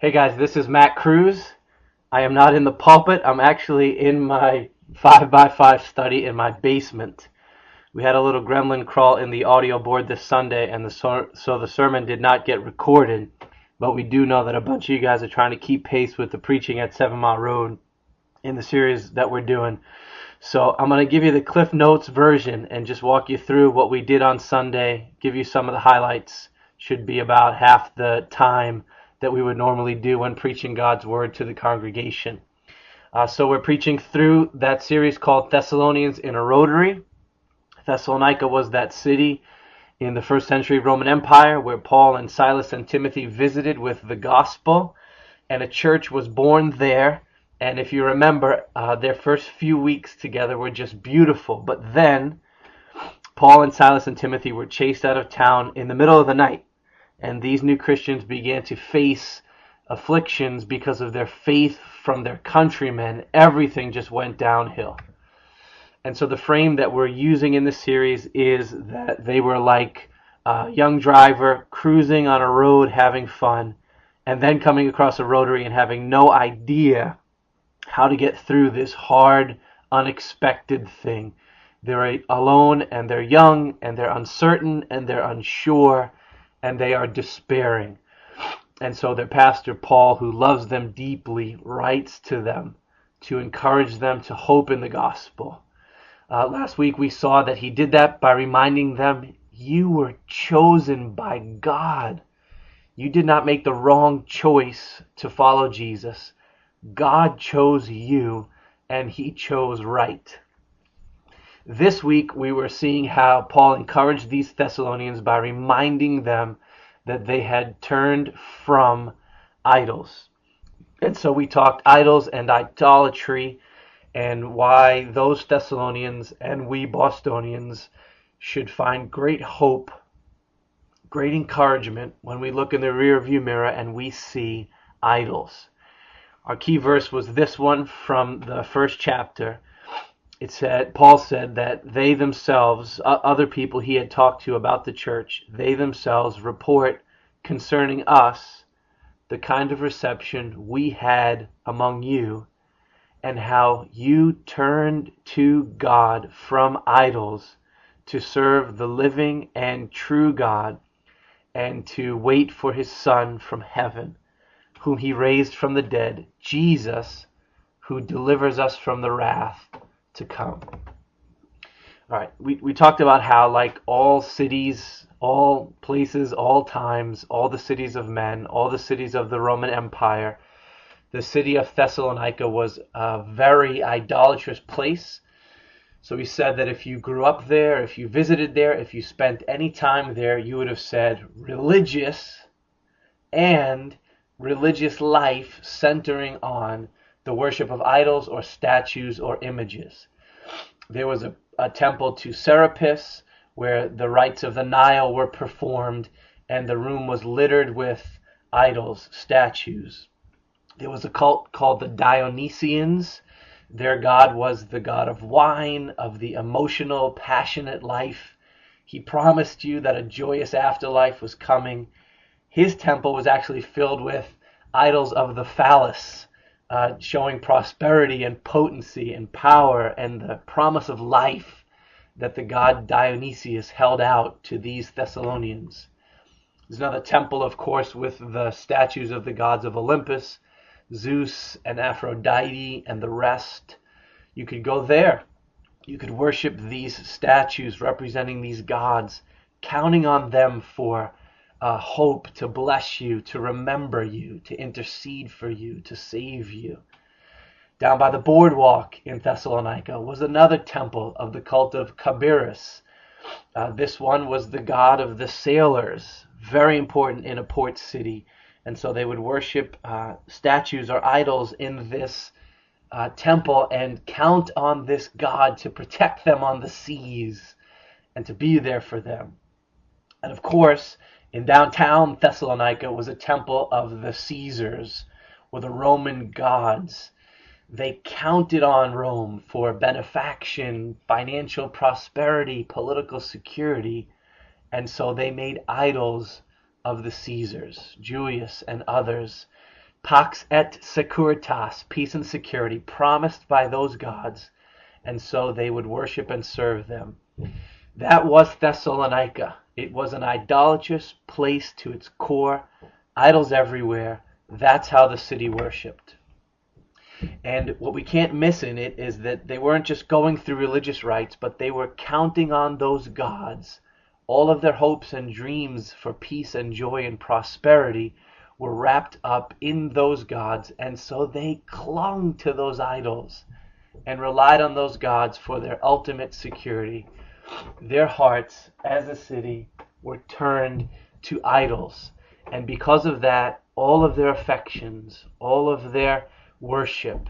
Hey guys, this is Matt Cruz. I am not in the pulpit. I'm actually in my 5x5 study in my basement. We had a little gremlin crawl in the audio board this Sunday, and the so, so the sermon did not get recorded. But we do know that a bunch of you guys are trying to keep pace with the preaching at Seven Mile Road in the series that we're doing. So I'm going to give you the Cliff Notes version and just walk you through what we did on Sunday, give you some of the highlights. Should be about half the time that we would normally do when preaching God's Word to the congregation. Uh, so we're preaching through that series called Thessalonians in a Rotary. Thessalonica was that city in the first century Roman Empire where Paul and Silas and Timothy visited with the gospel, and a church was born there and if you remember, uh, their first few weeks together were just beautiful. But then, Paul and Silas and Timothy were chased out of town in the middle of the night. And these new Christians began to face afflictions because of their faith from their countrymen. Everything just went downhill. And so the frame that we're using in this series is that they were like a young driver cruising on a road having fun and then coming across a rotary and having no idea how to get through this hard, unexpected thing. They're alone and they're young and they're uncertain and they're unsure and they are despairing. And so their pastor, Paul, who loves them deeply, writes to them to encourage them to hope in the gospel. Uh, last week we saw that he did that by reminding them, You were chosen by God. You did not make the wrong choice to follow Jesus. God chose you and he chose right. This week we were seeing how Paul encouraged these Thessalonians by reminding them that they had turned from idols. And so we talked idols and idolatry and why those Thessalonians and we Bostonians should find great hope, great encouragement when we look in the rearview mirror and we see idols. Our key verse was this one from the first chapter. It said, Paul said that they themselves, other people he had talked to about the church, they themselves report concerning us the kind of reception we had among you and how you turned to God from idols to serve the living and true God and to wait for his Son from heaven whom he raised from the dead, Jesus, who delivers us from the wrath to come. All right, we, we talked about how, like all cities, all places, all times, all the cities of men, all the cities of the Roman Empire, the city of Thessalonica was a very idolatrous place. So we said that if you grew up there, if you visited there, if you spent any time there, you would have said religious and religious life centering on the worship of idols or statues or images. There was a, a temple to Serapis where the rites of the Nile were performed and the room was littered with idols, statues. There was a cult called the Dionysians. Their god was the god of wine, of the emotional, passionate life. He promised you that a joyous afterlife was coming his temple was actually filled with idols of the phallus, uh, showing prosperity and potency and power and the promise of life that the god Dionysius held out to these Thessalonians. There's another temple, of course, with the statues of the gods of Olympus, Zeus and Aphrodite and the rest. You could go there. You could worship these statues representing these gods, counting on them for uh, hope to bless you, to remember you, to intercede for you, to save you. Down by the boardwalk in Thessalonica was another temple of the cult of Cabirus. Uh, this one was the god of the sailors, very important in a port city. And so they would worship uh, statues or idols in this uh, temple and count on this god to protect them on the seas and to be there for them. And of course, in downtown Thessalonica was a temple of the Caesars, or the Roman gods. They counted on Rome for benefaction, financial prosperity, political security, and so they made idols of the Caesars, Julius and others, pax et securitas, peace and security, promised by those gods, and so they would worship and serve them. That was Thessalonica. It was an idolatrous place to its core, idols everywhere. That's how the city worshipped. And what we can't miss in it is that they weren't just going through religious rites, but they were counting on those gods. All of their hopes and dreams for peace and joy and prosperity were wrapped up in those gods, and so they clung to those idols and relied on those gods for their ultimate security. Their hearts, as a city, were turned to idols. And because of that, all of their affections, all of their worship,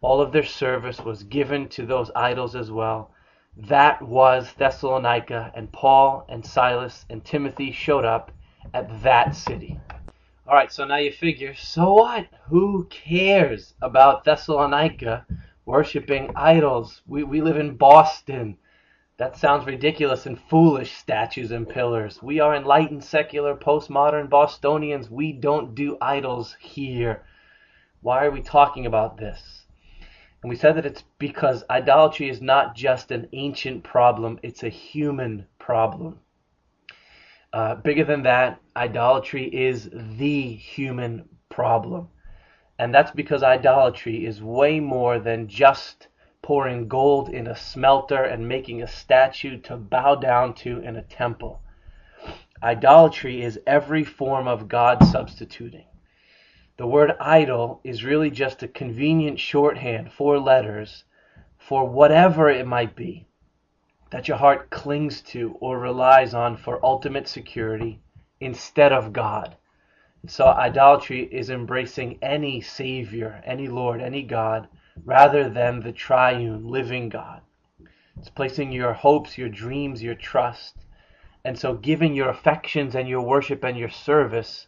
all of their service was given to those idols as well. That was Thessalonica, and Paul and Silas and Timothy showed up at that city. All right, so now you figure, so what? Who cares about Thessalonica worshiping idols? We, we live in Boston. That sounds ridiculous and foolish, statues and pillars. We are enlightened, secular, postmodern Bostonians. We don't do idols here. Why are we talking about this? And we said that it's because idolatry is not just an ancient problem, it's a human problem. Uh, bigger than that, idolatry is the human problem. And that's because idolatry is way more than just pouring gold in a smelter and making a statue to bow down to in a temple. Idolatry is every form of God substituting. The word idol is really just a convenient shorthand, four letters, for whatever it might be that your heart clings to or relies on for ultimate security instead of God. So idolatry is embracing any Savior, any Lord, any God, rather than the triune, living God. It's placing your hopes, your dreams, your trust, and so giving your affections and your worship and your service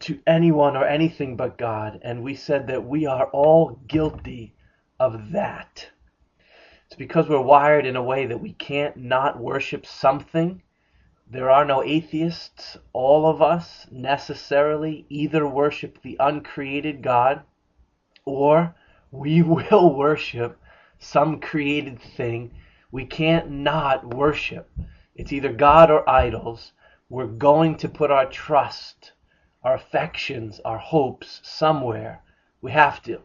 to anyone or anything but God. And we said that we are all guilty of that. It's because we're wired in a way that we can't not worship something. There are no atheists. All of us necessarily either worship the uncreated God or we will worship some created thing. We can't not worship. It's either God or idols. We're going to put our trust our affections, our hopes somewhere. We have to.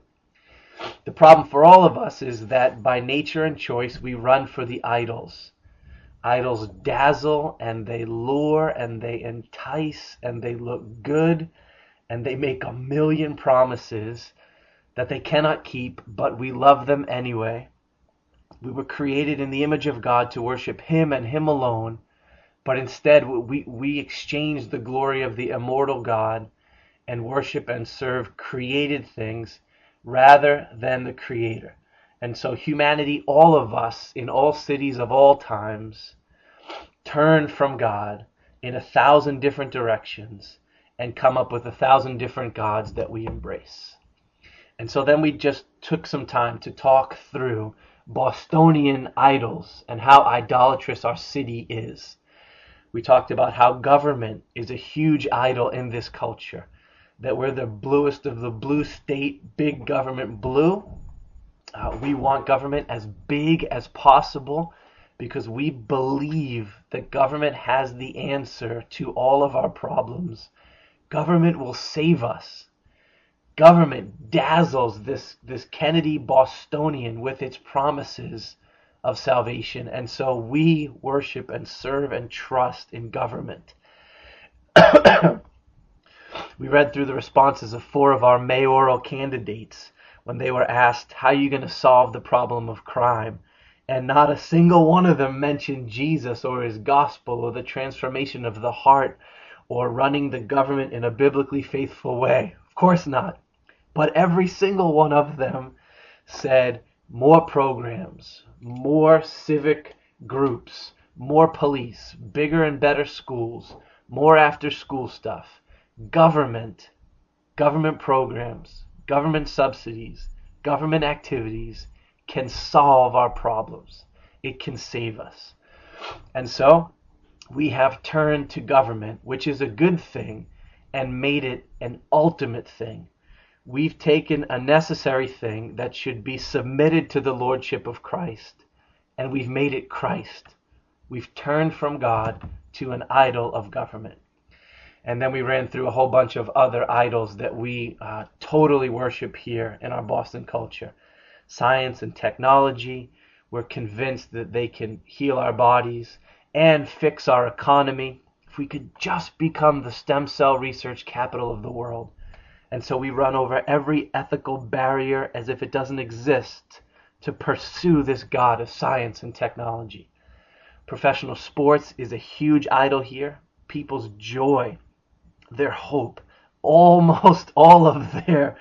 The problem for all of us is that by nature and choice we run for the idols. Idols dazzle and they lure and they entice and they look good and they make a million promises that they cannot keep, but we love them anyway. We were created in the image of God to worship Him and Him alone but instead we, we exchange the glory of the immortal God and worship and serve created things rather than the Creator. And so humanity, all of us, in all cities of all times, turn from God in a thousand different directions and come up with a thousand different gods that we embrace. And so then we just took some time to talk through Bostonian idols and how idolatrous our city is. We talked about how government is a huge idol in this culture. That we're the bluest of the blue state, big government blue. Uh, we want government as big as possible because we believe that government has the answer to all of our problems. Government will save us. Government dazzles this, this Kennedy Bostonian with its promises of salvation. And so we worship and serve and trust in government. we read through the responses of four of our mayoral candidates when they were asked, How are you going to solve the problem of crime? And not a single one of them mentioned Jesus or his gospel or the transformation of the heart or running the government in a biblically faithful way. Of course not. But every single one of them said, more programs, more civic groups, more police, bigger and better schools, more after school stuff, government, government programs, government subsidies, government activities can solve our problems. It can save us. And so we have turned to government, which is a good thing, and made it an ultimate thing. We've taken a necessary thing that should be submitted to the lordship of Christ and we've made it Christ. We've turned from God to an idol of government. And then we ran through a whole bunch of other idols that we uh, totally worship here in our Boston culture science and technology. We're convinced that they can heal our bodies and fix our economy. If we could just become the stem cell research capital of the world. And so we run over every ethical barrier as if it doesn't exist to pursue this God of science and technology. Professional sports is a huge idol here. People's joy, their hope, almost all of their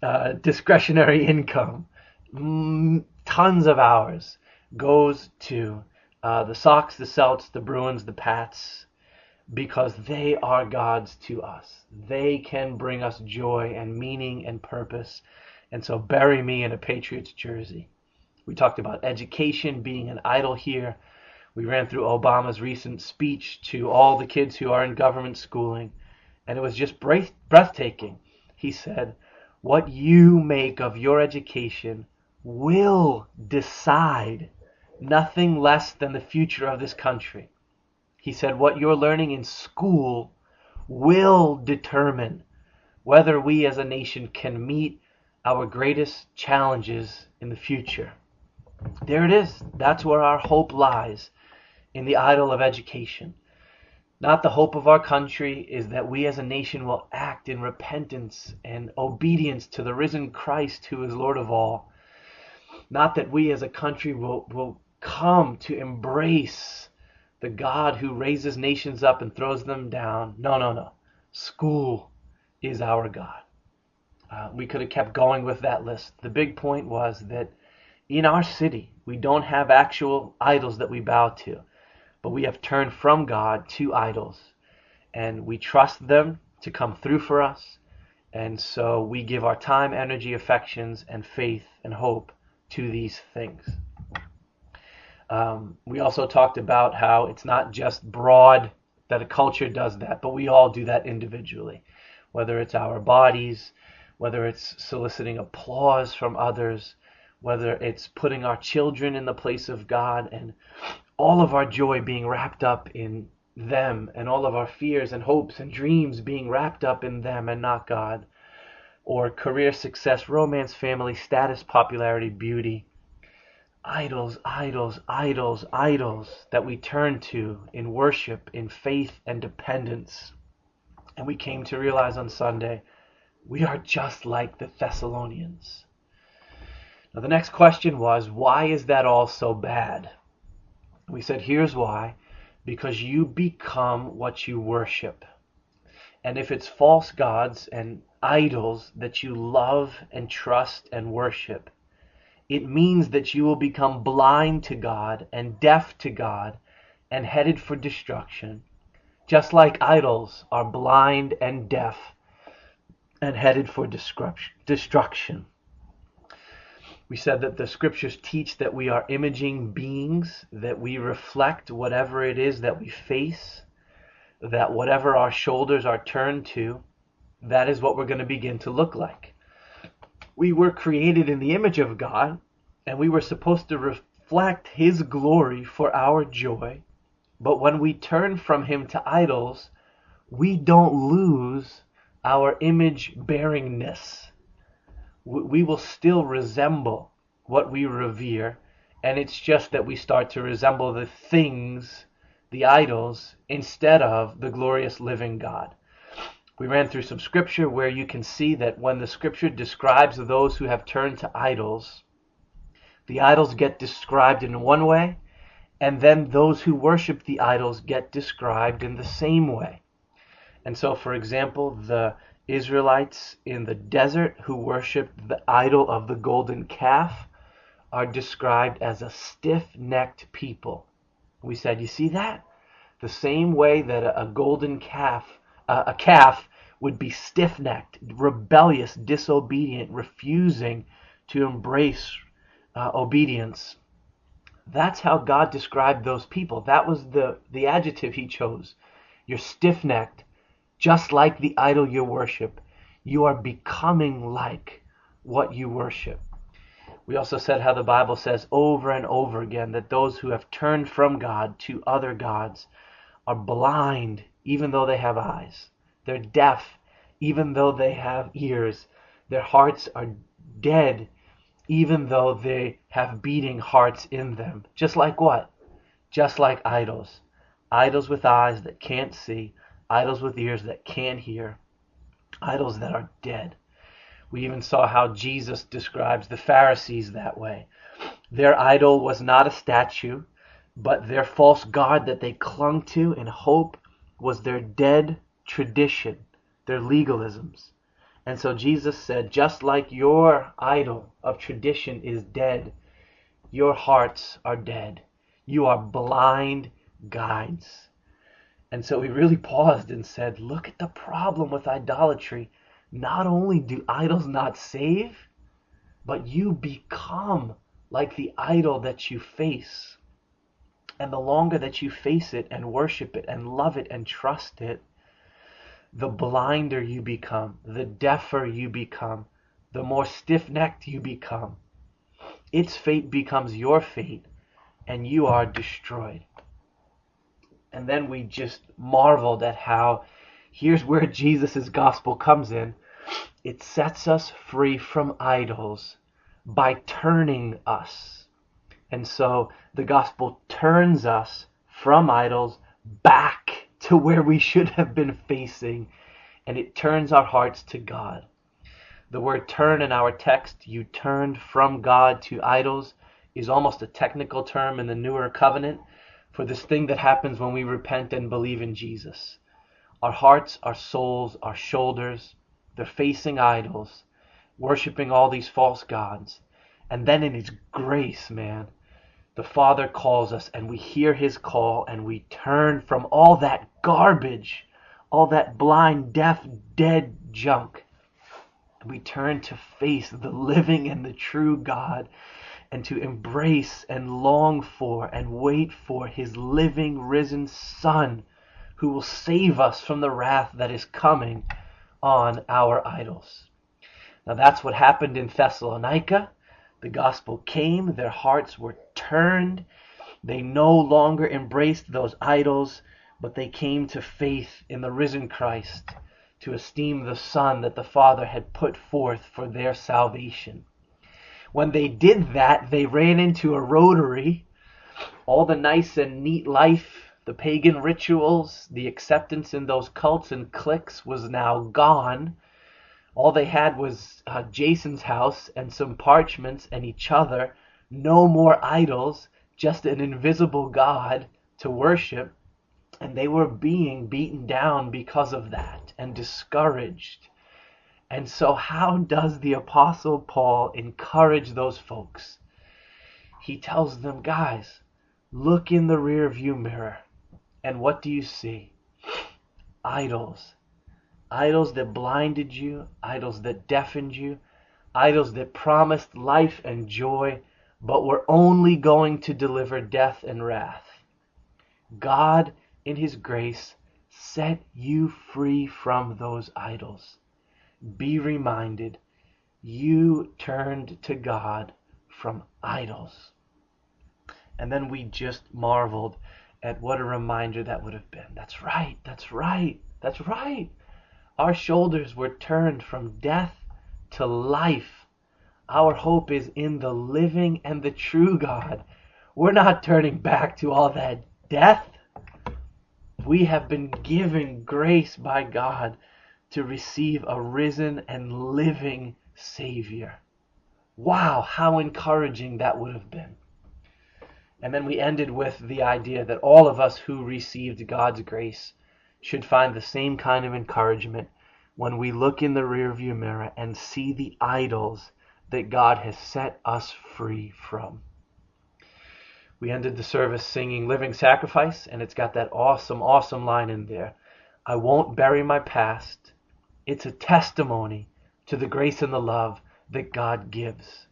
uh, discretionary income, mm, tons of hours goes to uh, the Sox, the Celts, the Bruins, the Pats, because they are gods to us. They can bring us joy and meaning and purpose. And so bury me in a Patriots jersey. We talked about education being an idol here. We ran through Obama's recent speech to all the kids who are in government schooling, and it was just breathtaking. He said, What you make of your education will decide nothing less than the future of this country. He said, What you're learning in school will determine whether we as a nation can meet our greatest challenges in the future. There it is. That's where our hope lies in the idol of education. Not the hope of our country is that we as a nation will act in repentance and obedience to the risen Christ who is Lord of all. Not that we as a country will, will come to embrace the God who raises nations up and throws them down. No, no, no. School is our God. Uh, we could have kept going with that list. The big point was that in our city, we don't have actual idols that we bow to, but we have turned from God to idols. And we trust them to come through for us. And so we give our time, energy, affections, and faith and hope to these things. Um, we also talked about how it's not just broad that a culture does that, but we all do that individually. Whether it's our bodies, whether it's soliciting applause from others, whether it's putting our children in the place of God and all of our joy being wrapped up in them and all of our fears and hopes and dreams being wrapped up in them and not God, or career success, romance, family, status, popularity, beauty idols, idols, idols, idols that we turn to in worship, in faith and dependence. And we came to realize on Sunday we are just like the Thessalonians. Now, the next question was why is that all so bad? We said, here's why because you become what you worship. And if it's false gods and idols that you love and trust and worship, it means that you will become blind to God and deaf to God and headed for destruction, just like idols are blind and deaf and headed for destruction. We said that the scriptures teach that we are imaging beings, that we reflect whatever it is that we face, that whatever our shoulders are turned to, that is what we're going to begin to look like we were created in the image of God, and we were supposed to reflect His glory for our joy. But when we turn from Him to idols, we don't lose our image bearingness. We will still resemble what we revere, and it's just that we start to resemble the things, the idols, instead of the glorious living God. We ran through some scripture where you can see that when the scripture describes those who have turned to idols, the idols get described in one way, and then those who worship the idols get described in the same way. And so, for example, the Israelites in the desert who worshiped the idol of the golden calf are described as a stiff necked people. We said, You see that? The same way that a golden calf uh, a calf would be stiff necked, rebellious, disobedient, refusing to embrace uh, obedience. That's how God described those people. That was the, the adjective he chose. You're stiff necked, just like the idol you worship. You are becoming like what you worship. We also said how the Bible says over and over again that those who have turned from God to other gods are blind even though they have eyes. They're deaf even though they have ears. Their hearts are dead even though they have beating hearts in them. Just like what? Just like idols. Idols with eyes that can't see, idols with ears that can't hear, idols that are dead. We even saw how Jesus describes the Pharisees that way. Their idol was not a statue, but their false god that they clung to in hope was their dead tradition, their legalisms. And so Jesus said, just like your idol of tradition is dead, your hearts are dead. You are blind guides. And so he really paused and said, Look at the problem with idolatry not only do idols not save, but you become like the idol that you face. And the longer that you face it and worship it and love it and trust it, the blinder you become, the deafer you become, the more stiff necked you become. Its fate becomes your fate, and you are destroyed. And then we just marveled at how here's where Jesus' gospel comes in it sets us free from idols by turning us. And so the gospel turns us from idols back to where we should have been facing, and it turns our hearts to God. The word turn in our text, you turned from God to idols, is almost a technical term in the newer covenant for this thing that happens when we repent and believe in Jesus. Our hearts, our souls, our shoulders, they're facing idols, worshiping all these false gods. And then in His grace, man, the Father calls us and we hear His call and we turn from all that garbage, all that blind, deaf, dead junk. We turn to face the living and the true God and to embrace and long for and wait for His living, risen Son who will save us from the wrath that is coming on our idols. Now that's what happened in Thessalonica. The gospel came, their hearts were turned. They no longer embraced those idols, but they came to faith in the risen Christ, to esteem the Son that the Father had put forth for their salvation. When they did that, they ran into a rotary. All the nice and neat life the pagan rituals, the acceptance in those cults and cliques was now gone. All they had was uh, Jason's house and some parchments and each other. No more idols, just an invisible God to worship. And they were being beaten down because of that and discouraged. And so, how does the Apostle Paul encourage those folks? He tells them, guys, look in the rear view mirror. And what do you see? Idols. Idols that blinded you, idols that deafened you, idols that promised life and joy, but were only going to deliver death and wrath. God, in His grace, set you free from those idols. Be reminded, you turned to God from idols. And then we just marveled at what a reminder that would have been. That's right, that's right, that's right. Our shoulders were turned from death to life. Our hope is in the living and the true God. We're not turning back to all that death. We have been given grace by God to receive a risen and living Savior. Wow, how encouraging that would have been. And then we ended with the idea that all of us who received God's grace should find the same kind of encouragement when we look in the rearview mirror and see the idols that God has set us free from. We ended the service singing Living Sacrifice, and it's got that awesome, awesome line in there. I won't bury my past. It's a testimony to the grace and the love that God gives.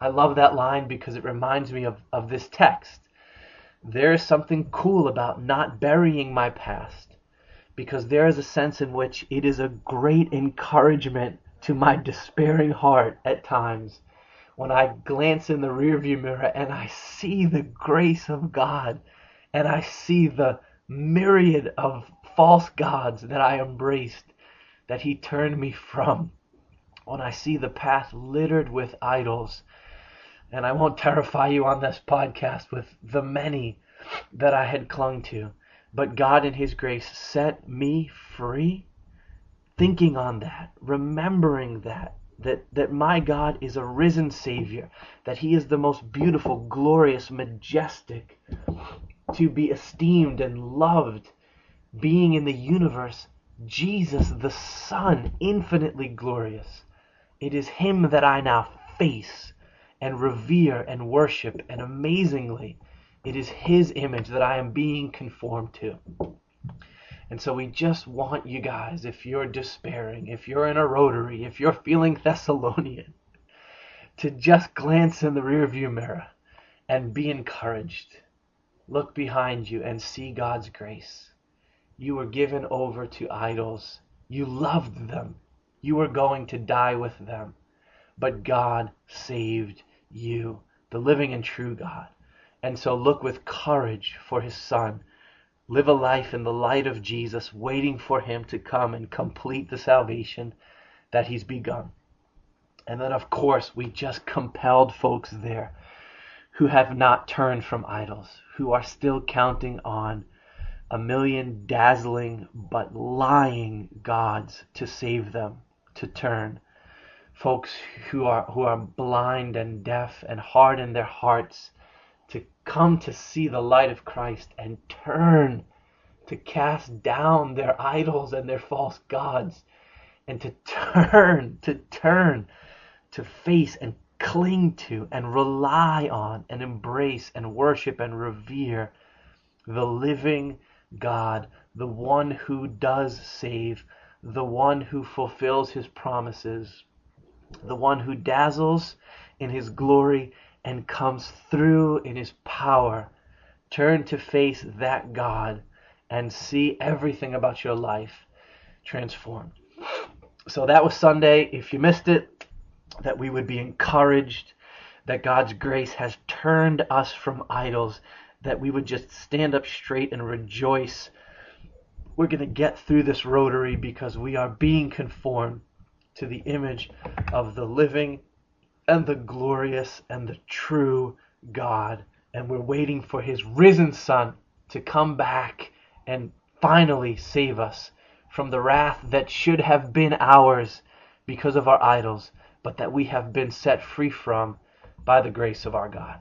I love that line because it reminds me of, of this text. There is something cool about not burying my past because there is a sense in which it is a great encouragement to my despairing heart at times when I glance in the rearview mirror and I see the grace of God and I see the myriad of false gods that I embraced that He turned me from. When I see the path littered with idols, and I won't terrify you on this podcast with the many that I had clung to, but God in His grace set me free. Thinking on that, remembering that, that, that my God is a risen Savior, that He is the most beautiful, glorious, majestic, to be esteemed and loved being in the universe, Jesus the Son, infinitely glorious. It is Him that I now face and revere and worship, and amazingly, it is His image that I am being conformed to. And so we just want you guys, if you're despairing, if you're in a rotary, if you're feeling Thessalonian, to just glance in the rearview mirror and be encouraged. Look behind you and see God's grace. You were given over to idols. You loved them. You were going to die with them. But God saved you, the living and true God. And so look with courage for his Son. Live a life in the light of Jesus, waiting for him to come and complete the salvation that he's begun. And then, of course, we just compelled folks there who have not turned from idols, who are still counting on a million dazzling but lying gods to save them, to turn. Folks who are who are blind and deaf and hard in their hearts come to see the light of Christ and turn to cast down their idols and their false gods and to turn to turn to face and cling to and rely on and embrace and worship and revere the living God, the one who does save, the one who fulfills his promises, the one who dazzles in his glory and comes through in his power. Turn to face that God and see everything about your life transformed. So that was Sunday. If you missed it, that we would be encouraged that God's grace has turned us from idols that we would just stand up straight and rejoice. We're going to get through this rotary because we are being conformed to the image of the living and the glorious and the true God. And we're waiting for his risen Son to come back and finally save us from the wrath that should have been ours because of our idols, but that we have been set free from by the grace of our God.